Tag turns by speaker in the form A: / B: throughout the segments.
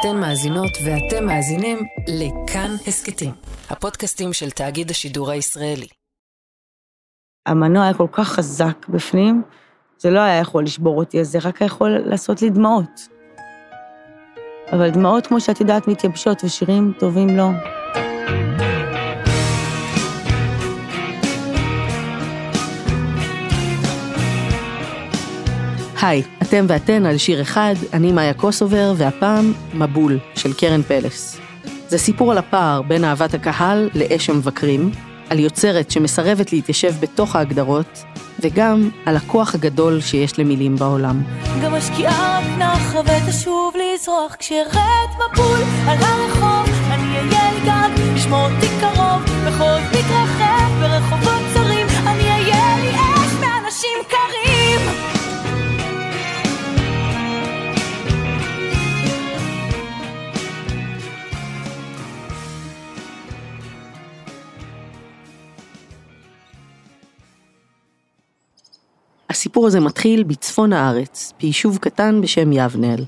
A: אתן מאזינות ואתם מאזינים לכאן הסכתים, הפודקאסטים של תאגיד השידור הישראלי.
B: המנוע היה כל כך חזק בפנים, זה לא היה יכול לשבור אותי, אז זה רק היה יכול לעשות לי דמעות. אבל דמעות, כמו שאת יודעת, מתייבשות, ושירים טובים לא.
C: היי, אתם ואתן על שיר אחד, אני מאיה קוסובר, והפעם מבול של קרן פלס. זה סיפור על הפער בין אהבת הקהל לאש המבקרים, על יוצרת שמסרבת להתיישב בתוך ההגדרות, וגם על הכוח הגדול שיש למילים בעולם.
D: גם השקיעה נחה ותשוב לזרוח כשארד מבול על הרחוב אני אהיה לי גג, לשמור אותי קרוב בחוף מתרחב ברחובות
C: הסיפור הזה מתחיל בצפון הארץ, ביישוב קטן בשם יבנאל.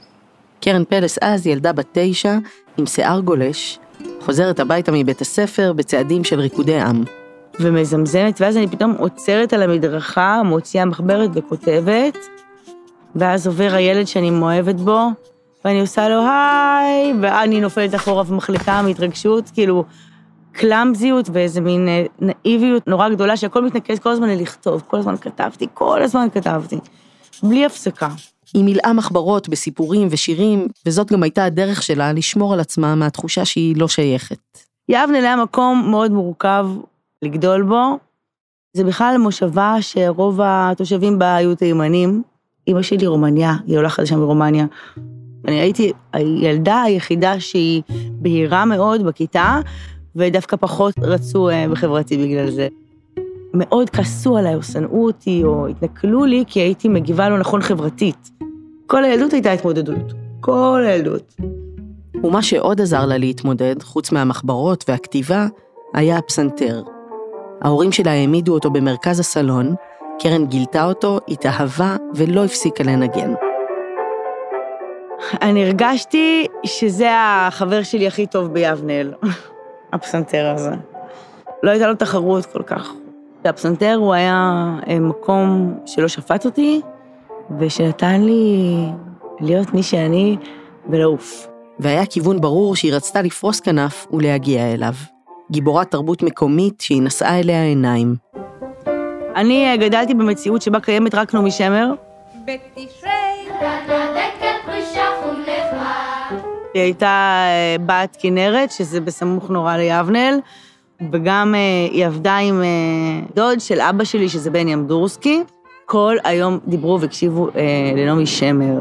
C: קרן פלס אז ילדה בת תשע, עם שיער גולש, חוזרת הביתה מבית הספר בצעדים של ריקודי עם.
B: ומזמזמת, ואז אני פתאום עוצרת על המדרכה, מוציאה מחברת וכותבת, ואז עובר הילד שאני מאוהבת בו, ואני עושה לו היי, ואני נופלת אחורה ומחליקה מהתרגשות, כאילו קלאמזיות ואיזה מין אה, נאיביות נורא גדולה, שהכל מתנקז כל הזמן ללכתוב, כל הזמן כתבתי, כל הזמן כתבתי, בלי הפסקה.
C: היא מילאה מחברות בסיפורים ושירים, וזאת גם הייתה הדרך שלה לשמור על עצמה מהתחושה שהיא לא שייכת.
B: יבנאל היה מקום מאוד מורכב לגדול בו. זה בכלל מושבה שרוב התושבים בה היו תימנים. אמא שלי רומניה, היא עולה חדשה מרומניה. אני הייתי הילדה היחידה שהיא בהירה מאוד בכיתה, ודווקא פחות רצו אה, בחברתי בגלל זה. מאוד כעסו עליי, או שנאו אותי, או התנכלו לי, כי הייתי מגיבה לא נכון חברתית. כל הילדות הייתה התמודדות. כל הילדות.
C: ומה שעוד עזר לה להתמודד, חוץ מהמחברות והכתיבה, היה הפסנתר. ההורים שלה העמידו אותו במרכז הסלון, קרן גילתה אותו, התאהבה ולא הפסיקה לנגן.
B: אני הרגשתי שזה החבר שלי הכי טוב ביבנאל, הפסנתר הזה. לא הייתה לו תחרות כל כך. הפסנתר הוא היה אה, מקום שלא שפט אותי, ושנתן לי להיות מי שאני ולעוף.
C: והיה כיוון ברור שהיא רצתה לפרוס כנף ולהגיע אליו. גיבורת תרבות מקומית שהיא נשאה אליה עיניים.
B: אני אה, גדלתי במציאות שבה קיימת רק נעמי שמר. היא הייתה אה, בת כנרת, שזה בסמוך נורא ליבנאל, וגם אה, היא עבדה עם אה, דוד של אבא שלי, שזה בני אמדורסקי. כל היום דיברו והקשיבו אה, לנעמי שמר.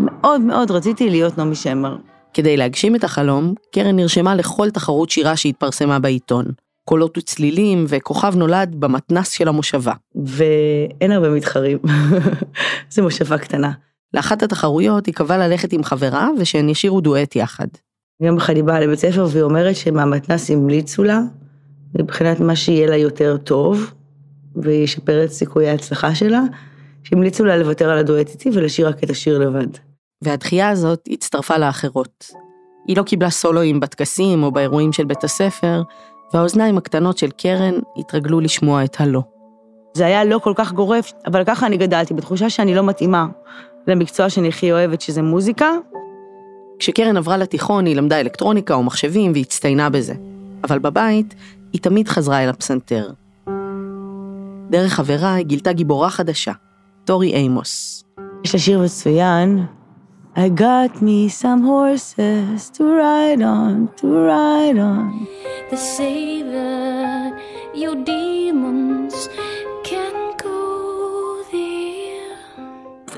B: מאוד מאוד רציתי להיות נעמי שמר.
C: כדי להגשים את החלום, קרן נרשמה לכל תחרות שירה שהתפרסמה בעיתון. קולות וצלילים וכוכב נולד במתנס של המושבה.
B: ואין הרבה מתחרים. זו מושבה קטנה.
C: לאחת התחרויות היא קבעה ללכת עם חברה ושהן ישירו דואט יחד.
B: יום אחד היא באה לבית ספר והיא אומרת שמהמתנ"ס המליצו לה, מבחינת מה שיהיה לה יותר טוב, וישפר את סיכויי ההצלחה שלה, שהמליצו לה לוותר על הדואט איתי ולשיר רק את השיר לבד.
C: והדחייה הזאת הצטרפה לאחרות. היא לא קיבלה סולואים בטקסים או באירועים של בית הספר, והאוזניים הקטנות של קרן התרגלו לשמוע את הלא.
B: זה היה לא כל כך גורף, אבל ככה אני גדלתי, בתחושה שאני לא מתאימה למקצוע שאני הכי אוהבת, שזה מוזיקה.
C: כשקרן עברה לתיכון היא למדה אלקטרוניקה או מחשבים והצטיינה בזה. אבל בבית היא תמיד חזרה אל הפסנתר. דרך חברה היא גילתה גיבורה חדשה, טורי אימוס.
B: יש לה שיר מצוין, I got me some horses to ride on, to ride on.
D: Say that your demons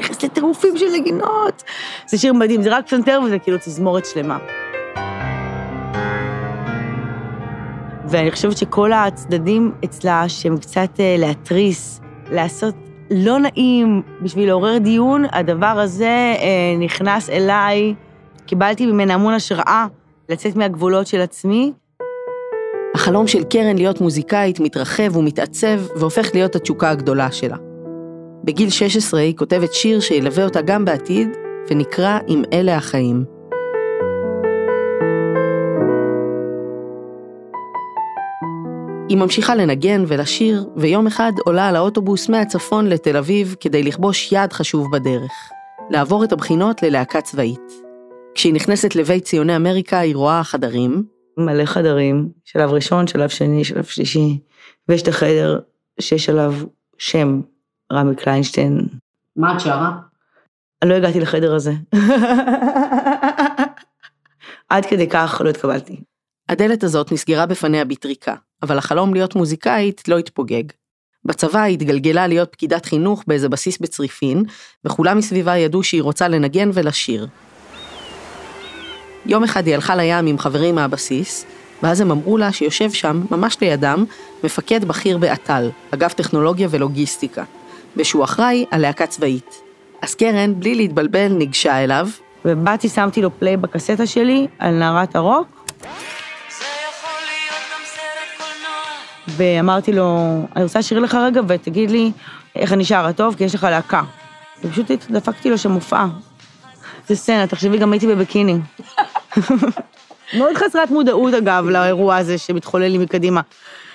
B: נכנס לטירופים של נגינות. זה שיר מדהים, זה רק פסנתר וזה כאילו תזמורת שלמה. ואני חושבת שכל הצדדים אצלה, שהם קצת אה, להתריס, לעשות לא נעים בשביל לעורר דיון, הדבר הזה אה, נכנס אליי, קיבלתי ממנה המון השראה לצאת מהגבולות של עצמי.
C: החלום של קרן להיות מוזיקאית מתרחב ומתעצב והופך להיות התשוקה הגדולה שלה. בגיל 16 היא כותבת שיר שילווה אותה גם בעתיד, ונקרא "אם אלה החיים". היא ממשיכה לנגן ולשיר, ויום אחד עולה על האוטובוס מהצפון לתל אביב כדי לכבוש יעד חשוב בדרך, לעבור את הבחינות ללהקה צבאית. כשהיא נכנסת לבית ציוני אמריקה היא רואה חדרים.
B: מלא חדרים, שלב ראשון, שלב שני, שלב שלישי, ויש את החדר שיש עליו שם, רמי קליינשטיין.
C: מה את שרה?
B: אני לא הגעתי לחדר הזה. עד כדי כך לא התקבלתי.
C: הדלת הזאת נסגרה בפניה בטריקה, אבל החלום להיות מוזיקאית לא התפוגג. בצבא היא התגלגלה להיות פקידת חינוך באיזה בסיס בצריפין, וכולם מסביבה ידעו שהיא רוצה לנגן ולשיר. יום אחד היא הלכה לים עם חברים מהבסיס, ואז הם אמרו לה שיושב שם, ממש לידם, מפקד בכיר באט"ל, אגף טכנולוגיה ולוגיסטיקה, ושהוא אחראי על להקה צבאית. אז קרן, בלי להתבלבל, ניגשה אליו,
B: ובאתי, שמתי לו פליי בקסטה שלי על נערת הרוק. ואמרתי לו, אני רוצה לשיר לך רגע ותגיד לי איך אני שרה טוב, כי יש לך להקה. ופשוט דפקתי לו שם מופע. זה סצנה, תחשבי, גם הייתי בביקיני. מאוד חסרת מודעות, אגב, לאירוע הזה שמתחולל לי מקדימה.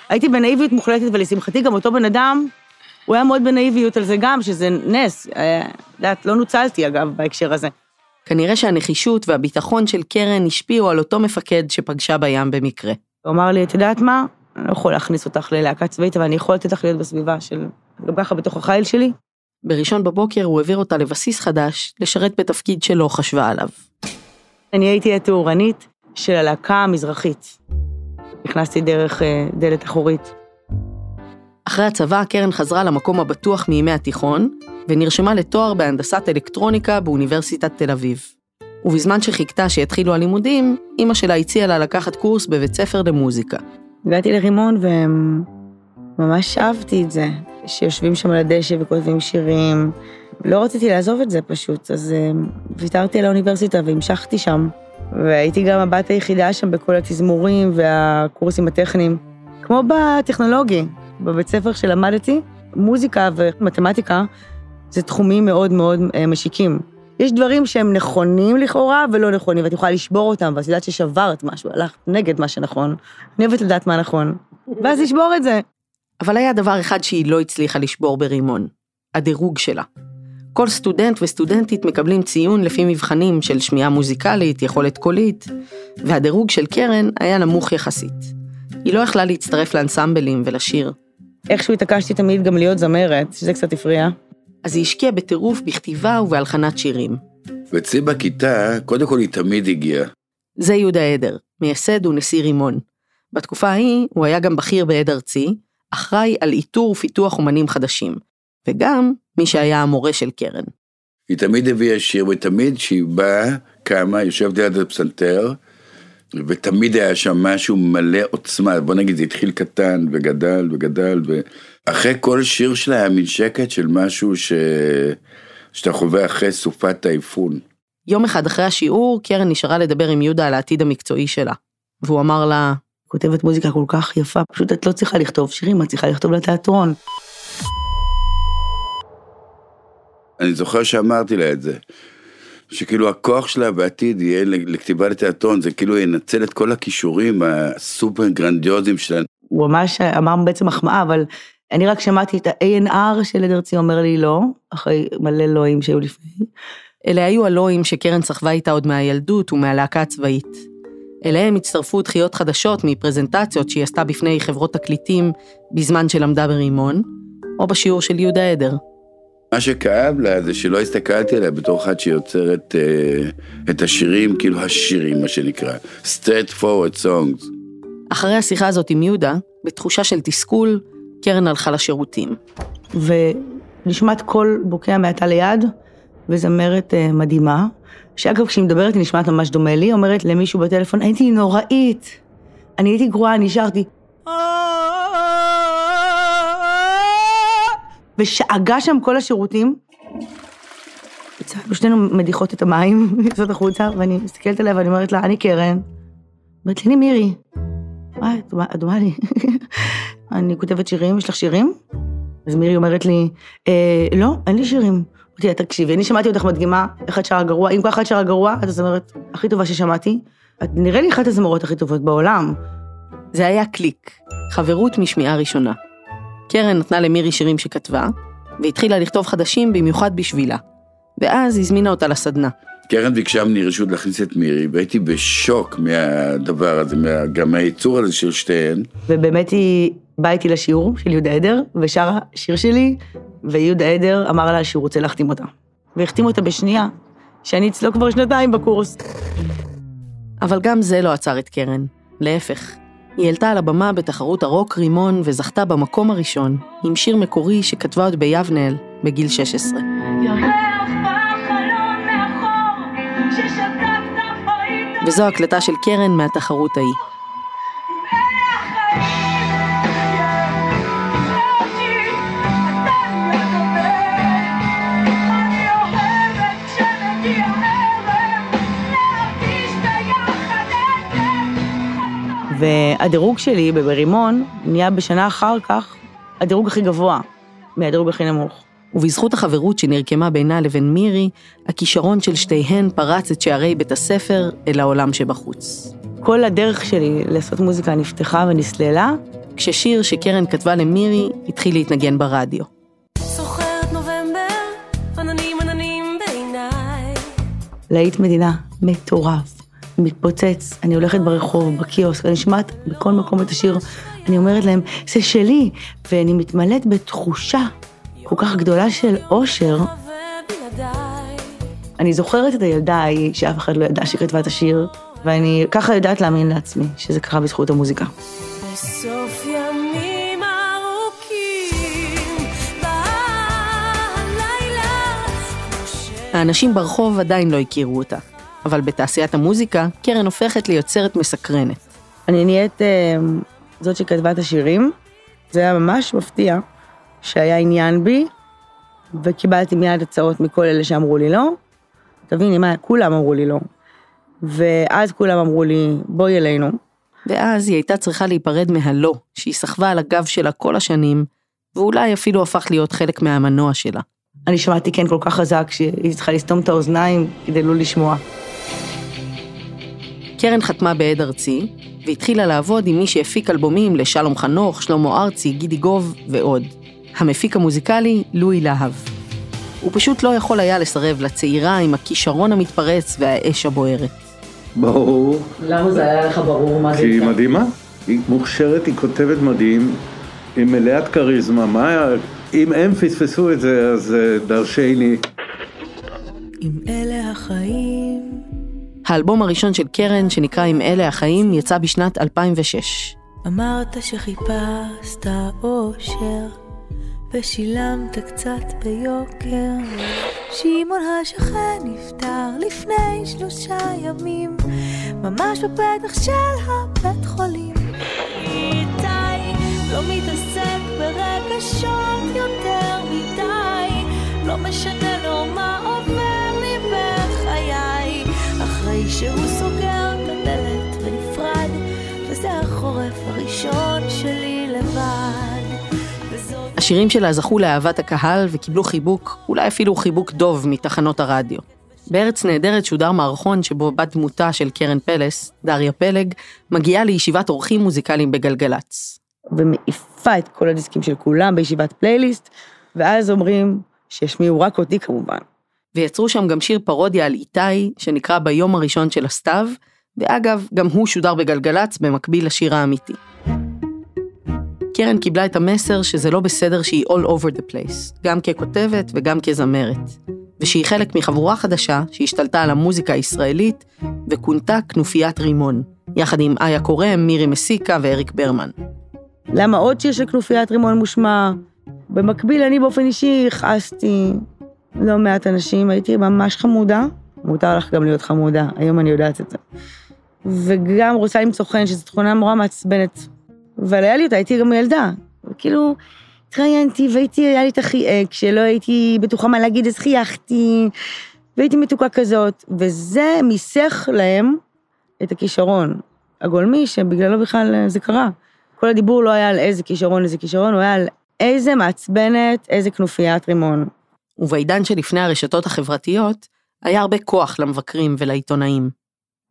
B: הייתי בנאיביות מוחלטת, ולשמחתי גם אותו בן אדם, הוא היה מאוד בנאיביות על זה גם, שזה נס. אה, את יודעת, לא נוצלתי, אגב, בהקשר הזה.
C: כנראה שהנחישות והביטחון של קרן השפיעו על אותו מפקד שפגשה בים במקרה.
B: הוא אמר לי, את יודעת מה? אני לא יכול להכניס אותך ללהקה צבאית, אבל אני יכול לתת לך להיות בסביבה של... גם ככה בתוך החיל שלי.
C: בראשון בבוקר הוא העביר אותה לבסיס חדש, לשרת בתפקיד שלא חשבה עליו.
B: אני הייתי התאורנית של הלהקה המזרחית. נכנסתי דרך אה, דלת אחורית.
C: אחרי הצבא, קרן חזרה למקום הבטוח מימי התיכון, ונרשמה לתואר בהנדסת אלקטרוניקה באוניברסיטת תל אביב. ובזמן שחיכתה שיתחילו הלימודים, אימא שלה הציעה לה לקחת קורס בבית ספר למוזיקה.
B: הגעתי לרימון וממש אהבתי את זה, שיושבים שם על הדשא וכותבים שירים. לא רציתי לעזוב את זה פשוט, אז אה, ויתרתי על האוניברסיטה והמשכתי שם. והייתי גם הבת היחידה שם בכל התזמורים והקורסים הטכניים. כמו בטכנולוגי, בבית ספר שלמדתי, מוזיקה ומתמטיקה זה תחומים מאוד מאוד אה, משיקים. יש דברים שהם נכונים לכאורה ולא נכונים, ואת יכולה לשבור אותם, ואת יודעת ששברת משהו, הלכת נגד מה שנכון. אני אוהבת לדעת מה נכון, ואז לשבור את זה.
C: אבל היה דבר אחד שהיא לא הצליחה לשבור ברימון, הדירוג שלה. כל סטודנט וסטודנטית מקבלים ציון לפי מבחנים של שמיעה מוזיקלית, יכולת קולית, והדירוג של קרן היה נמוך יחסית. היא לא יכלה להצטרף לאנסמבלים ולשיר,
B: איכשהו התעקשתי תמיד גם להיות זמרת, שזה קצת הפריע.
C: אז היא השקיעה בטירוף בכתיבה ובהלחנת שירים.
E: ואצלי בכיתה, קודם כל היא תמיד הגיעה.
C: זה יהודה עדר, מייסד ונשיא רימון. בתקופה ההיא הוא היה גם בכיר בעד ארצי, אחראי על איתור ופיתוח אומנים חדשים, וגם מי שהיה המורה של קרן.
E: היא תמיד הביאה שיר, ותמיד כשהיא באה, קמה, יושבת ליד הפסנתר, ותמיד היה שם משהו מלא עוצמה, בוא נגיד זה התחיל קטן וגדל וגדל, ואחרי כל שיר שלה היה מין שקט של משהו ש... שאתה חווה אחרי סופת האיפון.
C: יום אחד אחרי השיעור, קרן נשארה לדבר עם יהודה על העתיד המקצועי שלה. והוא אמר לה,
B: כותבת מוזיקה כל כך יפה, פשוט את לא צריכה לכתוב שירים, את צריכה לכתוב לתיאטרון.
E: אני זוכר שאמרתי לה את זה. שכאילו הכוח שלה בעתיד יהיה לכתיבה לתיאטרון, זה כאילו ינצל את כל הכישורים הסופר גרנדיוזיים שלה.
B: הוא ממש אמר בעצם מחמאה, אבל אני רק שמעתי את ה-ANR של עד ארצי אומר לי לא, אחרי מלא לואים שהיו לפני.
C: אלה היו הלואים שקרן סחבה איתה עוד מהילדות ומהלהקה הצבאית. אליהם הצטרפו דחיות חדשות מפרזנטציות שהיא עשתה בפני חברות תקליטים בזמן שלמדה ברימון, או בשיעור של יהודה עדר.
E: מה שכאב לה זה שלא הסתכלתי עליה בתור אחת שיוצרת אה, את השירים, כאילו השירים מה שנקרא, straight forward songs.
C: אחרי השיחה הזאת עם יהודה, בתחושה של תסכול, קרן הלכה לשירותים.
B: ונשמעת קול בוקע מעטה ליד, וזמרת אה, מדהימה, שאגב כשהיא מדברת היא נשמעת ממש דומה לי, אומרת למישהו בטלפון, הייתי נוראית, אני הייתי גרועה, נשארתי. ושאגה שם כל השירותים. שנינו מדיחות את המים, יוצאות החוצה, ואני מסתכלת עליה ואני אומרת לה, אני קרן. אומרת לי, אני מירי. מה, את דומה לי. אני כותבת שירים, יש לך שירים? אז מירי אומרת לי, אה, לא, אין לי שירים. אמרתי לה, תקשיבי, אני שמעתי אותך מדגימה איך את שרה גרוע, אם ככה את שרה גרוע, את הזמרת הכי טובה ששמעתי. את נראה לי אחת הזמרות הכי טובות בעולם.
C: זה היה קליק. חברות משמיעה ראשונה. קרן נתנה למירי שירים שכתבה, והתחילה לכתוב חדשים במיוחד בשבילה. ואז הזמינה אותה לסדנה.
E: קרן ביקשה ממני רשות להכניס את מירי, והייתי בשוק מהדבר הזה, מה, גם מהייצור הזה של שתיהן.
B: ובאמת היא באה איתי לשיעור של יהודה עדר, ושרה שיר שלי, ויהודה עדר אמר לה שהוא רוצה להחתים אותה. והחתים אותה בשנייה, שאני אצלו כבר שנתיים בקורס.
C: אבל גם זה לא עצר את קרן, להפך. היא העלתה על הבמה בתחרות הרוק רימון וזכתה במקום הראשון, עם שיר מקורי שכתבה עוד ביבנאל, בגיל 16. וזו הקלטה של קרן מהתחרות ההיא.
B: והדירוג שלי ברימון נהיה בשנה אחר כך הדירוג הכי גבוה מהדירוג הכי נמוך.
C: ובזכות החברות שנרקמה בינה לבין מירי, הכישרון של שתיהן פרץ את שערי בית הספר אל העולם שבחוץ.
B: כל הדרך שלי לעשות מוזיקה נפתחה ונסללה.
C: כששיר שקרן כתבה למירי התחיל להתנגן ברדיו.
D: זוכרת נובמבר, עננים עננים בעיניי.
B: להיט מדינה מטורף, מתפוצץ, אני הולכת ברחוב, בקיוסק, אני שומעת בכל מקום את השיר, אני אומרת להם, זה שלי, ואני מתמלאת בתחושה כל כך גדולה של אושר. אני זוכרת את הילדה ההיא שאף אחד לא ידע שהיא כתבה את השיר, ואני ככה יודעת להאמין לעצמי שזה קרה בזכות המוזיקה.
D: בסוף ימים ארוכים, ש...
C: האנשים ברחוב עדיין לא הכירו אותה, אבל בתעשיית המוזיקה, קרן הופכת ליוצרת מסקרנת.
B: אני נהיית אה, זאת שכתבה את השירים, זה היה ממש מפתיע שהיה עניין בי, וקיבלתי מיד הצעות מכל אלה שאמרו לי לא. תביני מה, כולם אמרו לי לא. ואז כולם אמרו לי, בואי אלינו.
C: ואז היא הייתה צריכה להיפרד מהלא, שהיא סחבה על הגב שלה כל השנים, ואולי אפילו הפך להיות חלק מהמנוע שלה.
B: אני שמעתי כן כל כך חזק שהיא צריכה לסתום את האוזניים כדי לא לשמוע.
C: קרן חתמה בעד ארצי, והתחילה לעבוד עם מי שהפיק אלבומים לשלום חנוך, שלמה ארצי, גידי גוב ועוד. המפיק המוזיקלי, לואי להב. הוא פשוט לא יכול היה לסרב לצעירה עם הכישרון המתפרץ והאש הבוערת.
F: ברור,
B: למה זה היה לך ברור מה
F: כי היא מדהימה. היא מוכשרת, היא כותבת מדהים, היא מלאת כריזמה. מה, אם הם פספסו את זה, אז אה, דרשני.
D: אם אלה החיים,
C: האלבום הראשון של קרן, שנקרא "אם אלה החיים", יצא בשנת 2006.
D: אמרת שחיפשת אושר, ושילמת קצת ביוקר. שמעון השכן נפטר לפני שלושה ימים, ממש בפתח של הבית חולים. איתי לא מתעסק ברגשות יותר מדי, לא משנה
C: השירים שלה זכו לאהבת הקהל וקיבלו חיבוק, אולי אפילו חיבוק דוב מתחנות הרדיו. בארץ נהדרת שודר מערכון שבו בת דמותה של קרן פלס, דריה פלג, מגיעה לישיבת אורחים מוזיקליים בגלגלצ.
B: ומעיפה את כל הדיסקים של כולם בישיבת פלייליסט, ואז אומרים שישמיעו רק אותי כמובן.
C: ויצרו שם גם שיר פרודיה על איתי, שנקרא ביום הראשון של הסתיו, ואגב, גם הוא שודר בגלגלצ במקביל לשיר האמיתי. קרן קיבלה את המסר שזה לא בסדר שהיא all over the place, גם ככותבת וגם כזמרת, ושהיא חלק מחבורה חדשה שהשתלטה על המוזיקה הישראלית וכונתה כנופיית רימון, יחד עם איה קורם, מירי מסיקה ואריק ברמן.
B: למה עוד שיר של כנופיית רימון מושמע? במקביל, אני באופן אישי הכעסתי לא מעט אנשים, הייתי ממש חמודה. מותר לך גם להיות חמודה, היום אני יודעת את זה. וגם רוצה למצוא חן, שזו תכונה נורא מעצבנת. אבל היה לי אותה, הייתי גם ילדה. וכאילו, התראיינתי והייתי, היה לי את החיאק, כשלא הייתי בטוחה מה להגיד, אז חייכתי, והייתי מתוקה כזאת. וזה מיסך להם את הכישרון הגולמי, שבגללו בכלל זה קרה. כל הדיבור לא היה על איזה כישרון, איזה כישרון, הוא היה על איזה מעצבנת, איזה כנופיית רימון.
C: ובעידן שלפני הרשתות החברתיות, היה הרבה כוח למבקרים ולעיתונאים.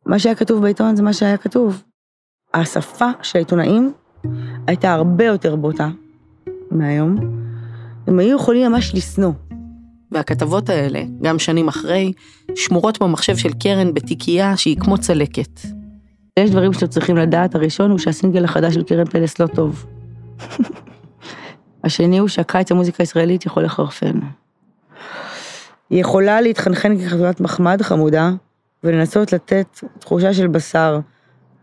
B: מה שהיה כתוב בעיתון זה מה שהיה כתוב. השפה של העיתונאים הייתה הרבה יותר בוטה מהיום. הם היו יכולים ממש לשנוא.
C: והכתבות האלה, גם שנים אחרי, שמורות במחשב של קרן בתיקייה שהיא כמו צלקת.
B: יש דברים שאתם צריכים לדעת, הראשון הוא שהסינגל החדש של קרן פלס לא טוב. השני הוא שהקיץ המוזיקה הישראלית יכול לחרפן. היא יכולה להתחנחן כחתונת מחמד חמודה, ולנסות לתת תחושה של בשר.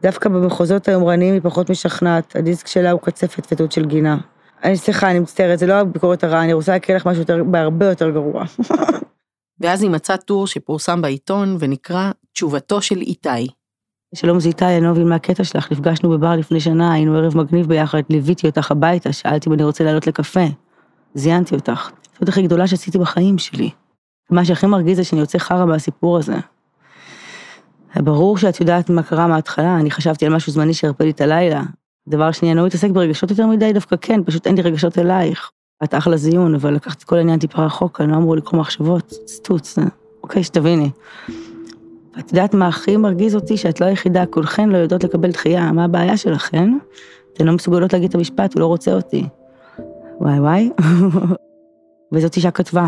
B: דווקא במחוזות היומרניים היא פחות משכנעת, הדיסק שלה הוא קצפת ותות של גינה. אני סליחה, אני מצטערת, זה לא הביקורת הרעה, אני רוצה להקריא לך משהו יותר, בהרבה יותר גרוע.
C: ואז היא מצאה טור שפורסם בעיתון ונקרא תשובתו של איתי.
B: שלום זה איתי, אני לא מבין מה הקטע שלך, נפגשנו בבר לפני שנה, היינו ערב מגניב ביחד, ליוויתי אותך הביתה, שאלתי אם אני רוצה לעלות לקפה. זיינתי אותך. זאת הכי גדולה שעשיתי בחיים שלי. מה שהכי מרגיז זה שאני יוצא חרא מהסיפור הזה. ברור שאת יודעת מה קרה מההתחלה, אני חשבתי על משהו זמני שהרפא לי את הלילה. דבר שני, אני לא מתעסק ברגשות יותר מדי, דווקא כן, פשוט אין לי רגשות אלייך. את אחלה זיון, אבל לקחת את כל העניין טיפה רחוק, אני לא אמור לקרוא מחשבות, סטוץ, אוקיי, שתביני. את יודעת מה הכי מרגיז אותי? שאת לא היחידה, כולכן לא יודעות לקבל דחייה, מה הבעיה שלכן? אתן לא מסוגלות להגיד את המשפט, הוא לא רוצה אותי. וואי וואי. וזאת אישה כתבה.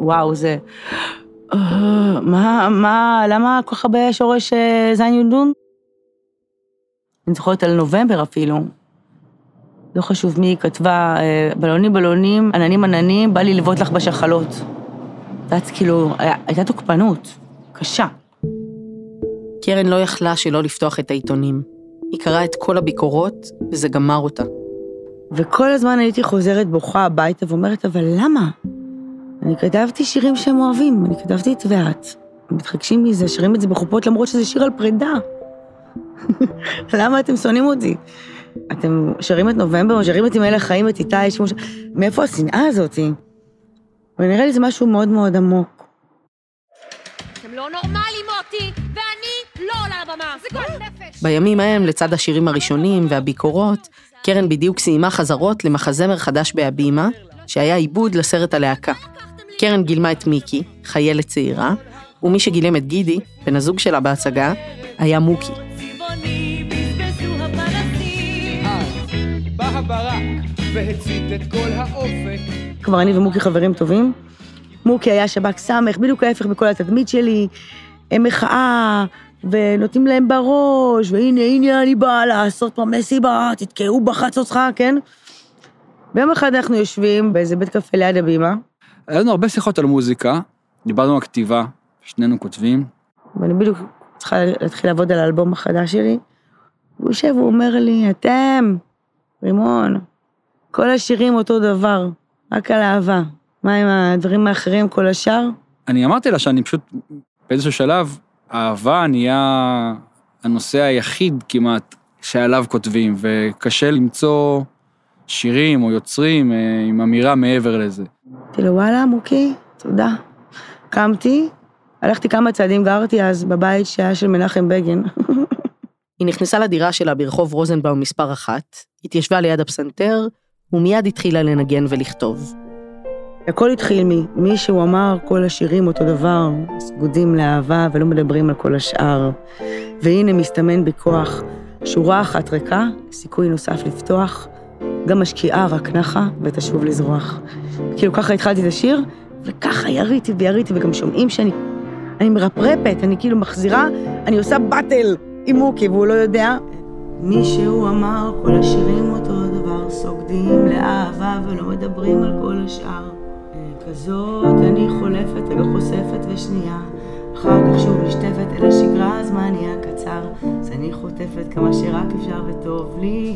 B: וואו, זה... אה, מה, מה, למה כל כך הרבה שורש אה, זין י"נ? אני זוכרת על נובמבר אפילו. לא חשוב מי כתבה, אה, בלונים בלונים, עננים עננים, בא לי לבעוט לך בשחלות. את יודעת, כאילו, הייתה תוקפנות, קשה.
C: קרן לא יכלה שלא לפתוח את העיתונים. היא קראה את כל הביקורות, וזה גמר אותה.
B: וכל הזמן הייתי חוזרת בוכה הביתה ואומרת, אבל למה? אני כתבתי שירים שהם אוהבים, אני כתבתי את ואת. מתחגשים מזה, שרים את זה בחופות למרות שזה שיר על פרידה. למה אתם שונאים אותי? אתם שרים את נובמבר, שרים את עם אלה חיים, את איתי, שמו ש... מאיפה השנאה הזאתי? ונראה לי זה משהו מאוד מאוד עמוק.
G: אתם לא נורמלים, מוטי, ואני לא עולה לבמה. זה גועל נפש.
C: בימים ההם, לצד השירים הראשונים והביקורות, קרן בדיוק סיימה חזרות למחזמר חדש בהבימה, שהיה עיבוד לסרט הלהקה. קרן גילמה את מיקי, חיילת צעירה, ומי שגילם את גידי, בן הזוג שלה בהצגה, היה מוקי.
B: כבר אני ומוקי חברים טובים. מוקי היה שב"כ סמך, בדיוק ההפך מכל התדמית שלי. הם מחאה, ונותנים להם בראש, והנה, הנה אני באה לעשות פה מסיבה, תתקעו בחצוצך, כן? ביום אחד אנחנו יושבים באיזה בית קפה ליד הבימה,
H: היה לנו הרבה שיחות על מוזיקה, דיברנו על כתיבה, שנינו כותבים.
B: ואני בדיוק צריכה להתחיל לעבוד על האלבום החדש שלי. הוא יושב, הוא אומר לי, אתם, רימון, כל השירים אותו דבר, רק על אהבה. מה עם הדברים האחרים, כל השאר?
H: אני אמרתי לה שאני פשוט, באיזשהו שלב, אהבה נהיה הנושא היחיד כמעט שעליו כותבים, וקשה למצוא שירים או יוצרים אה, עם אמירה מעבר לזה.
B: אמרתי לו, וואלה, מוקי, תודה. קמתי, הלכתי כמה צעדים, גרתי אז בבית שהיה של מנחם בגין.
C: היא נכנסה לדירה שלה ברחוב רוזנבאום מספר אחת, התיישבה ליד הפסנתר, ומיד התחילה לנגן ולכתוב.
B: הכל התחיל ממישהו אמר, כל השירים אותו דבר, סגודים לאהבה ולא מדברים על כל השאר. והנה מסתמן בכוח, שורה אחת ריקה, סיכוי נוסף לפתוח, גם משקיעה רק נחה ותשוב לזרוח. כאילו ככה התחלתי את השיר, וככה יריתי ויריתי, וגם שומעים שאני אני מרפרפת, אני כאילו מחזירה, אני עושה באטל עם מוקי, והוא לא יודע. מישהו אמר, כל השירים אותו דבר, סוגדים לאהבה ולא מדברים על כל השאר. כזאת אני חולפת, רגע חושפת ושנייה. אחר כך שוב נשטפת אל השגרה, הזמן נהיה קצר. אז אני חוטפת כמה שרק אפשר וטוב לי.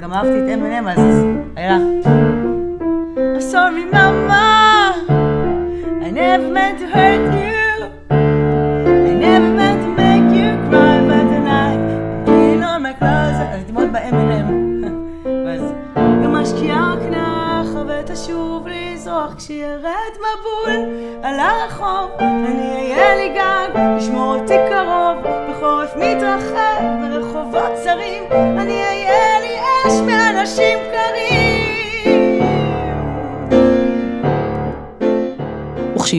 B: גם אהבתי את M&M אז היה. I'm sorry mama,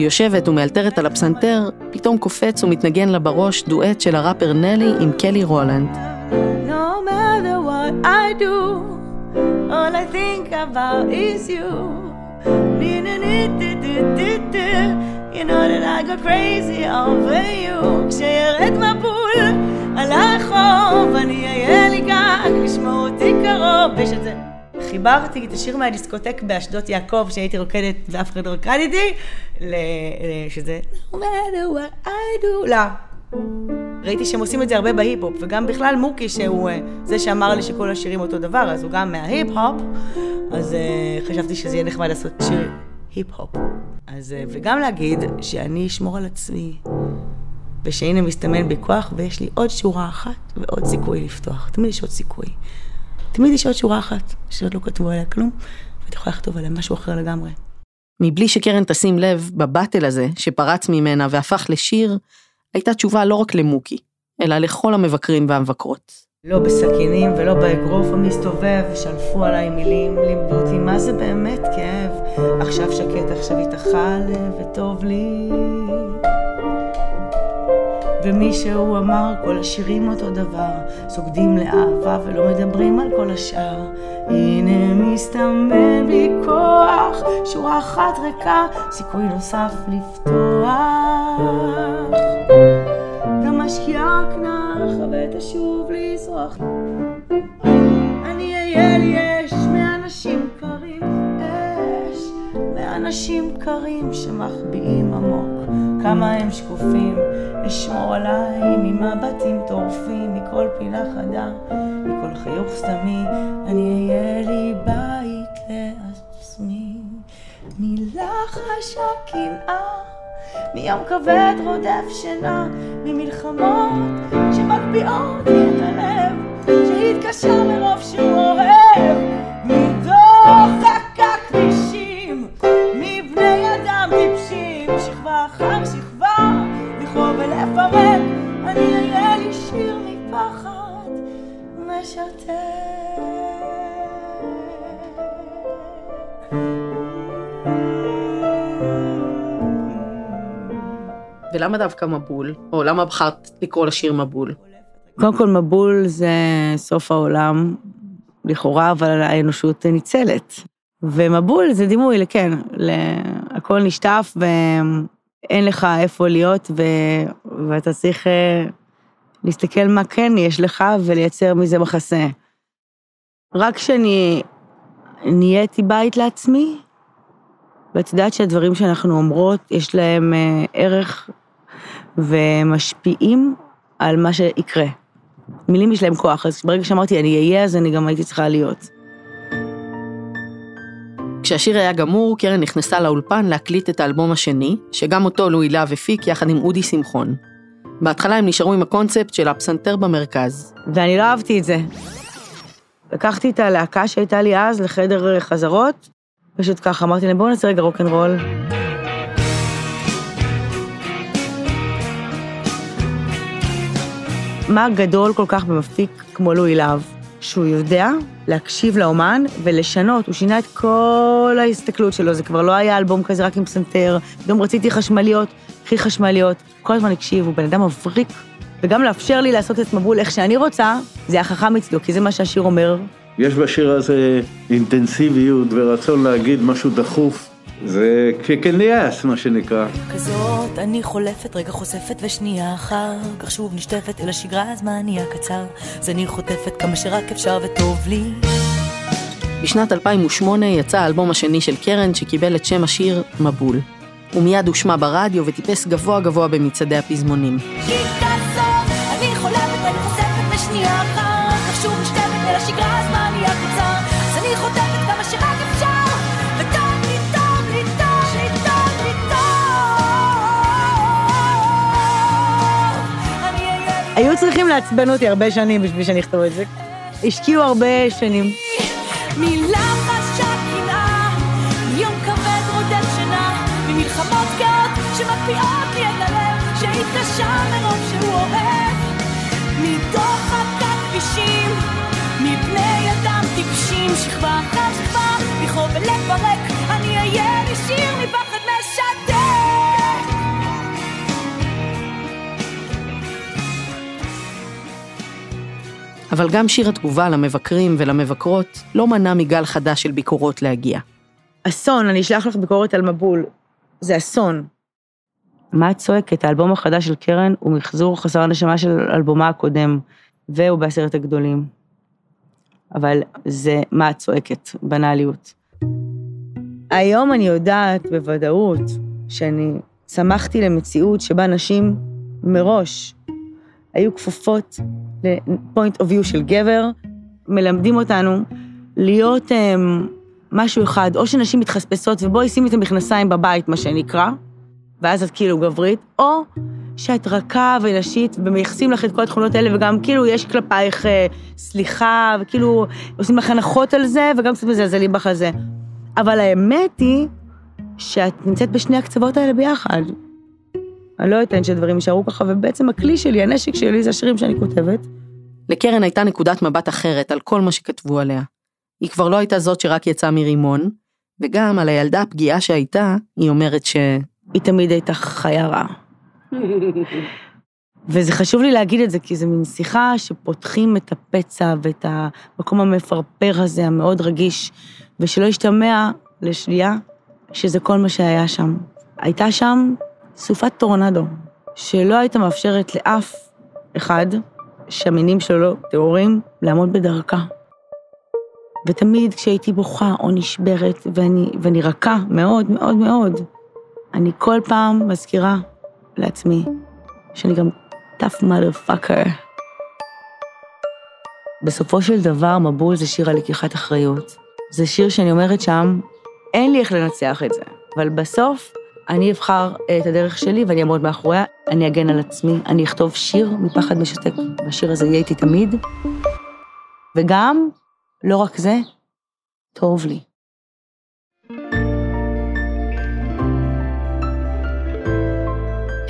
C: וכשהיא יושבת ומאלתרת על הפסנתר, פתאום קופץ ומתנגן לה בראש דואט של הראפר נלי עם קלי רולנד.
B: No I do, all I think about is you. כשירד מבול על הרחוב, אני אהיה לי גג לשמור אותי קרוב. יש את זה. חיברתי את השיר מהדיסקוטק באשדות יעקב, שהייתי רוקדת ואף אחד לא רקד איתי, שזה No matter what I do, לא. ראיתי שהם עושים את זה הרבה בהיפ-הופ, וגם בכלל מוקי, שהוא אה, זה שאמר לי שכל השירים אותו דבר, אז הוא גם מההיפ-הופ, אז אה, חשבתי שזה יהיה נחמד לעשות שיר היפ-הופ. אז, אה, וגם להגיד שאני אשמור על עצמי, ושהנה מסתמן בי ויש לי עוד שורה אחת ועוד סיכוי לפתוח. תמיד יש עוד סיכוי. תמיד יש עוד שורה אחת, שעוד לא כתבו עליה כלום, ואת יכולה לכתוב עליה משהו אחר לגמרי.
C: מבלי שקרן תשים לב, בבטל הזה, שפרץ ממנה והפך לשיר, הייתה תשובה לא רק למוקי, אלא לכל המבקרים והמבקרות.
B: לא בסכינים ולא באגרוף המסתובב, שלפו עליי מילים, לימדו אותי מה זה באמת כאב. עכשיו שקט, עכשיו הלב וטוב לי. ומישהו אמר, כל השירים אותו דבר, סוגדים לאהבה ולא מדברים על כל השאר. הנה מסתמן בי כוח, שורה אחת ריקה, סיכוי נוסף לפתוח. גם משקיעה כנח, ותשוב לזרוח. אני אהיה לי אש מאנשים קרים, אש מאנשים קרים שמחביאים עמוק. כמה הם שקופים, אשמור עליי ממבטים טורפים, מכל פינה חדה, מכל חיוך סתמי, אני אהיה לי בית לעצמי. מלחש הקנאה, מיום כבד רודף שינה, ממלחמות שמקפיאות לי את הלב, שהתקשר מרוב שהוא
C: ולמה דווקא מבול? או למה בחרת לקרוא לשיר מבול?
B: קודם כל, מבול זה סוף העולם, לכאורה, אבל האנושות ניצלת. ומבול זה דימוי, כן, הכל נשטף ואין לך איפה להיות, ו... ואתה צריך אה, להסתכל מה כן יש לך ולייצר מזה מחסה. רק כשאני נהייתי בית לעצמי, ואת יודעת שהדברים שאנחנו אומרות, יש להם אה, ערך ומשפיעים על מה שיקרה. מילים יש להם כוח, אז ברגע שאמרתי אני אהיה, אז אני גם הייתי צריכה להיות.
C: כשהשיר היה גמור, קרן נכנסה לאולפן להקליט את האלבום השני, שגם אותו לואי להב הפיק יחד עם אודי שמחון. בהתחלה הם נשארו עם הקונספט של הפסנתר במרכז.
B: ואני לא אהבתי את זה. לקחתי את הלהקה שהייתה לי אז לחדר חזרות, פשוט ככה, אמרתי להם בואו נעשה רגע רוקנרול. מה גדול כל כך במפיק כמו לואי להב? שהוא יודע להקשיב לאומן ולשנות, הוא שינה את כל ההסתכלות שלו, זה כבר לא היה אלבום כזה רק עם פסנתר, פתאום רציתי חשמליות, הכי חשמליות, כל הזמן הקשיב, הוא בן אדם מבריק, וגם לאפשר לי לעשות את מבול איך שאני רוצה, זה היה חכם אצלו, כי זה מה שהשיר אומר.
F: יש בשיר הזה אינטנסיביות ורצון להגיד משהו דחוף. זה in the ass, מה שנקרא.
D: כזאת אני חולפת, רגע חושפת ושנייה אחר כך שוב נשטפת אל השגרה, הזמן נהיה קצר. אז אני חוטפת כמה שרק אפשר וטוב לי.
C: בשנת 2008 יצא האלבום השני של קרן שקיבל את שם השיר מבול. הוא מיד הושמע ברדיו וטיפס גבוה גבוה במצעדי הפזמונים.
D: כי
B: היו צריכים לעצבן אותי הרבה שנים בשביל שאני אכתוב את זה. השקיעו הרבה שנים.
D: אדם טיפשים, שכבה אחר שכבה, לכאוב ולפרק, אני אהיה לי שיר
C: אבל גם שיר התגובה למבקרים ולמבקרות לא מנע מגל חדש של ביקורות להגיע.
B: אסון, אני אשלח לך ביקורת על מבול. זה אסון. מה את צועקת? האלבום החדש של קרן הוא מחזור חסר הנשמה של אלבומה הקודם, והוא בעשרת הגדולים. אבל זה מה את צועקת, בנאליות. היום אני יודעת בוודאות שאני צמחתי למציאות שבה נשים מראש היו כפופות ל-point of view של גבר, מלמדים אותנו להיות um, משהו אחד, או שנשים מתחספסות ובואי שימי את המכנסיים בבית, מה שנקרא, ואז את כאילו גברית, או שאת רכה ונשית ומייחסים לך את כל התכונות האלה, וגם כאילו יש כלפייך אה, סליחה, וכאילו עושים לך הנחות על זה, וגם קצת מזלזלים בך על זה. אבל האמת היא שאת נמצאת בשני הקצוות האלה ביחד. אני לא אתן שדברים יישארו ככה, ובעצם הכלי שלי, הנשק שלי, זה השירים שאני כותבת.
C: לקרן הייתה נקודת מבט אחרת על כל מה שכתבו עליה. היא כבר לא הייתה זאת שרק יצאה מרימון, וגם על הילדה הפגיעה שהייתה, היא אומרת ש...
B: היא תמיד הייתה חיה רעה. וזה חשוב לי להגיד את זה, כי זה מין שיחה שפותחים את הפצע ואת המקום המפרפר הזה, המאוד רגיש, ושלא ישתמע לשנייה שזה כל מה שהיה שם. הייתה שם סופת טורנדו, שלא הייתה מאפשרת לאף אחד שהמינים שלו לא טהורים לעמוד בדרכה. ותמיד כשהייתי בוכה או נשברת, ואני, ואני רכה מאוד מאוד מאוד, אני כל פעם מזכירה לעצמי שאני גם tough motherfucker. בסופו של דבר, מבול זה שיר על לקיחת אחריות. זה שיר שאני אומרת שם, אין לי איך לנצח את זה, אבל בסוף אני אבחר את הדרך שלי ואני אעמוד מאחוריה, אני אגן על עצמי, אני אכתוב שיר מפחד משתק, והשיר הזה יהיה איתי תמיד. וגם, לא רק זה, טוב לי.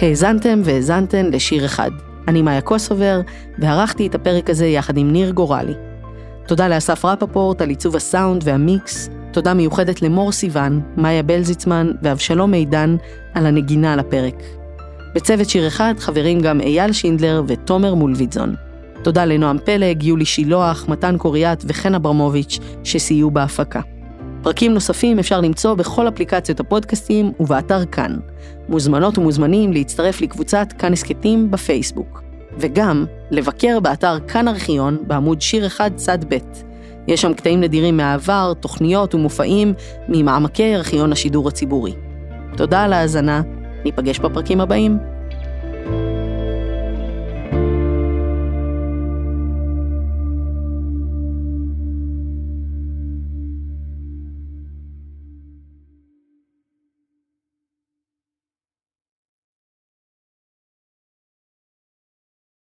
C: האזנתם והאזנתן לשיר אחד. אני מאיה קוסובר, וערכתי את הפרק הזה יחד עם ניר גורלי. תודה לאסף רפפורט על עיצוב הסאונד והמיקס, תודה מיוחדת למור סיוון, מאיה בלזיצמן ואבשלום מידן על הנגינה על הפרק. בצוות שיר אחד חברים גם אייל שינדלר ותומר מולביטזון. תודה לנועם פלג, יולי שילוח, מתן קוריאט וחן אברמוביץ' שסייעו בהפקה. פרקים נוספים אפשר למצוא בכל אפליקציות הפודקאסטים ובאתר כאן. מוזמנות ומוזמנים להצטרף לקבוצת כאן הסכתים בפייסבוק. וגם לבקר באתר כאן ארכיון בעמוד שיר אחד צד ב'. יש שם קטעים נדירים מהעבר, תוכניות ומופעים ממעמקי ארכיון השידור הציבורי. תודה על ההאזנה, ניפגש בפרקים הבאים.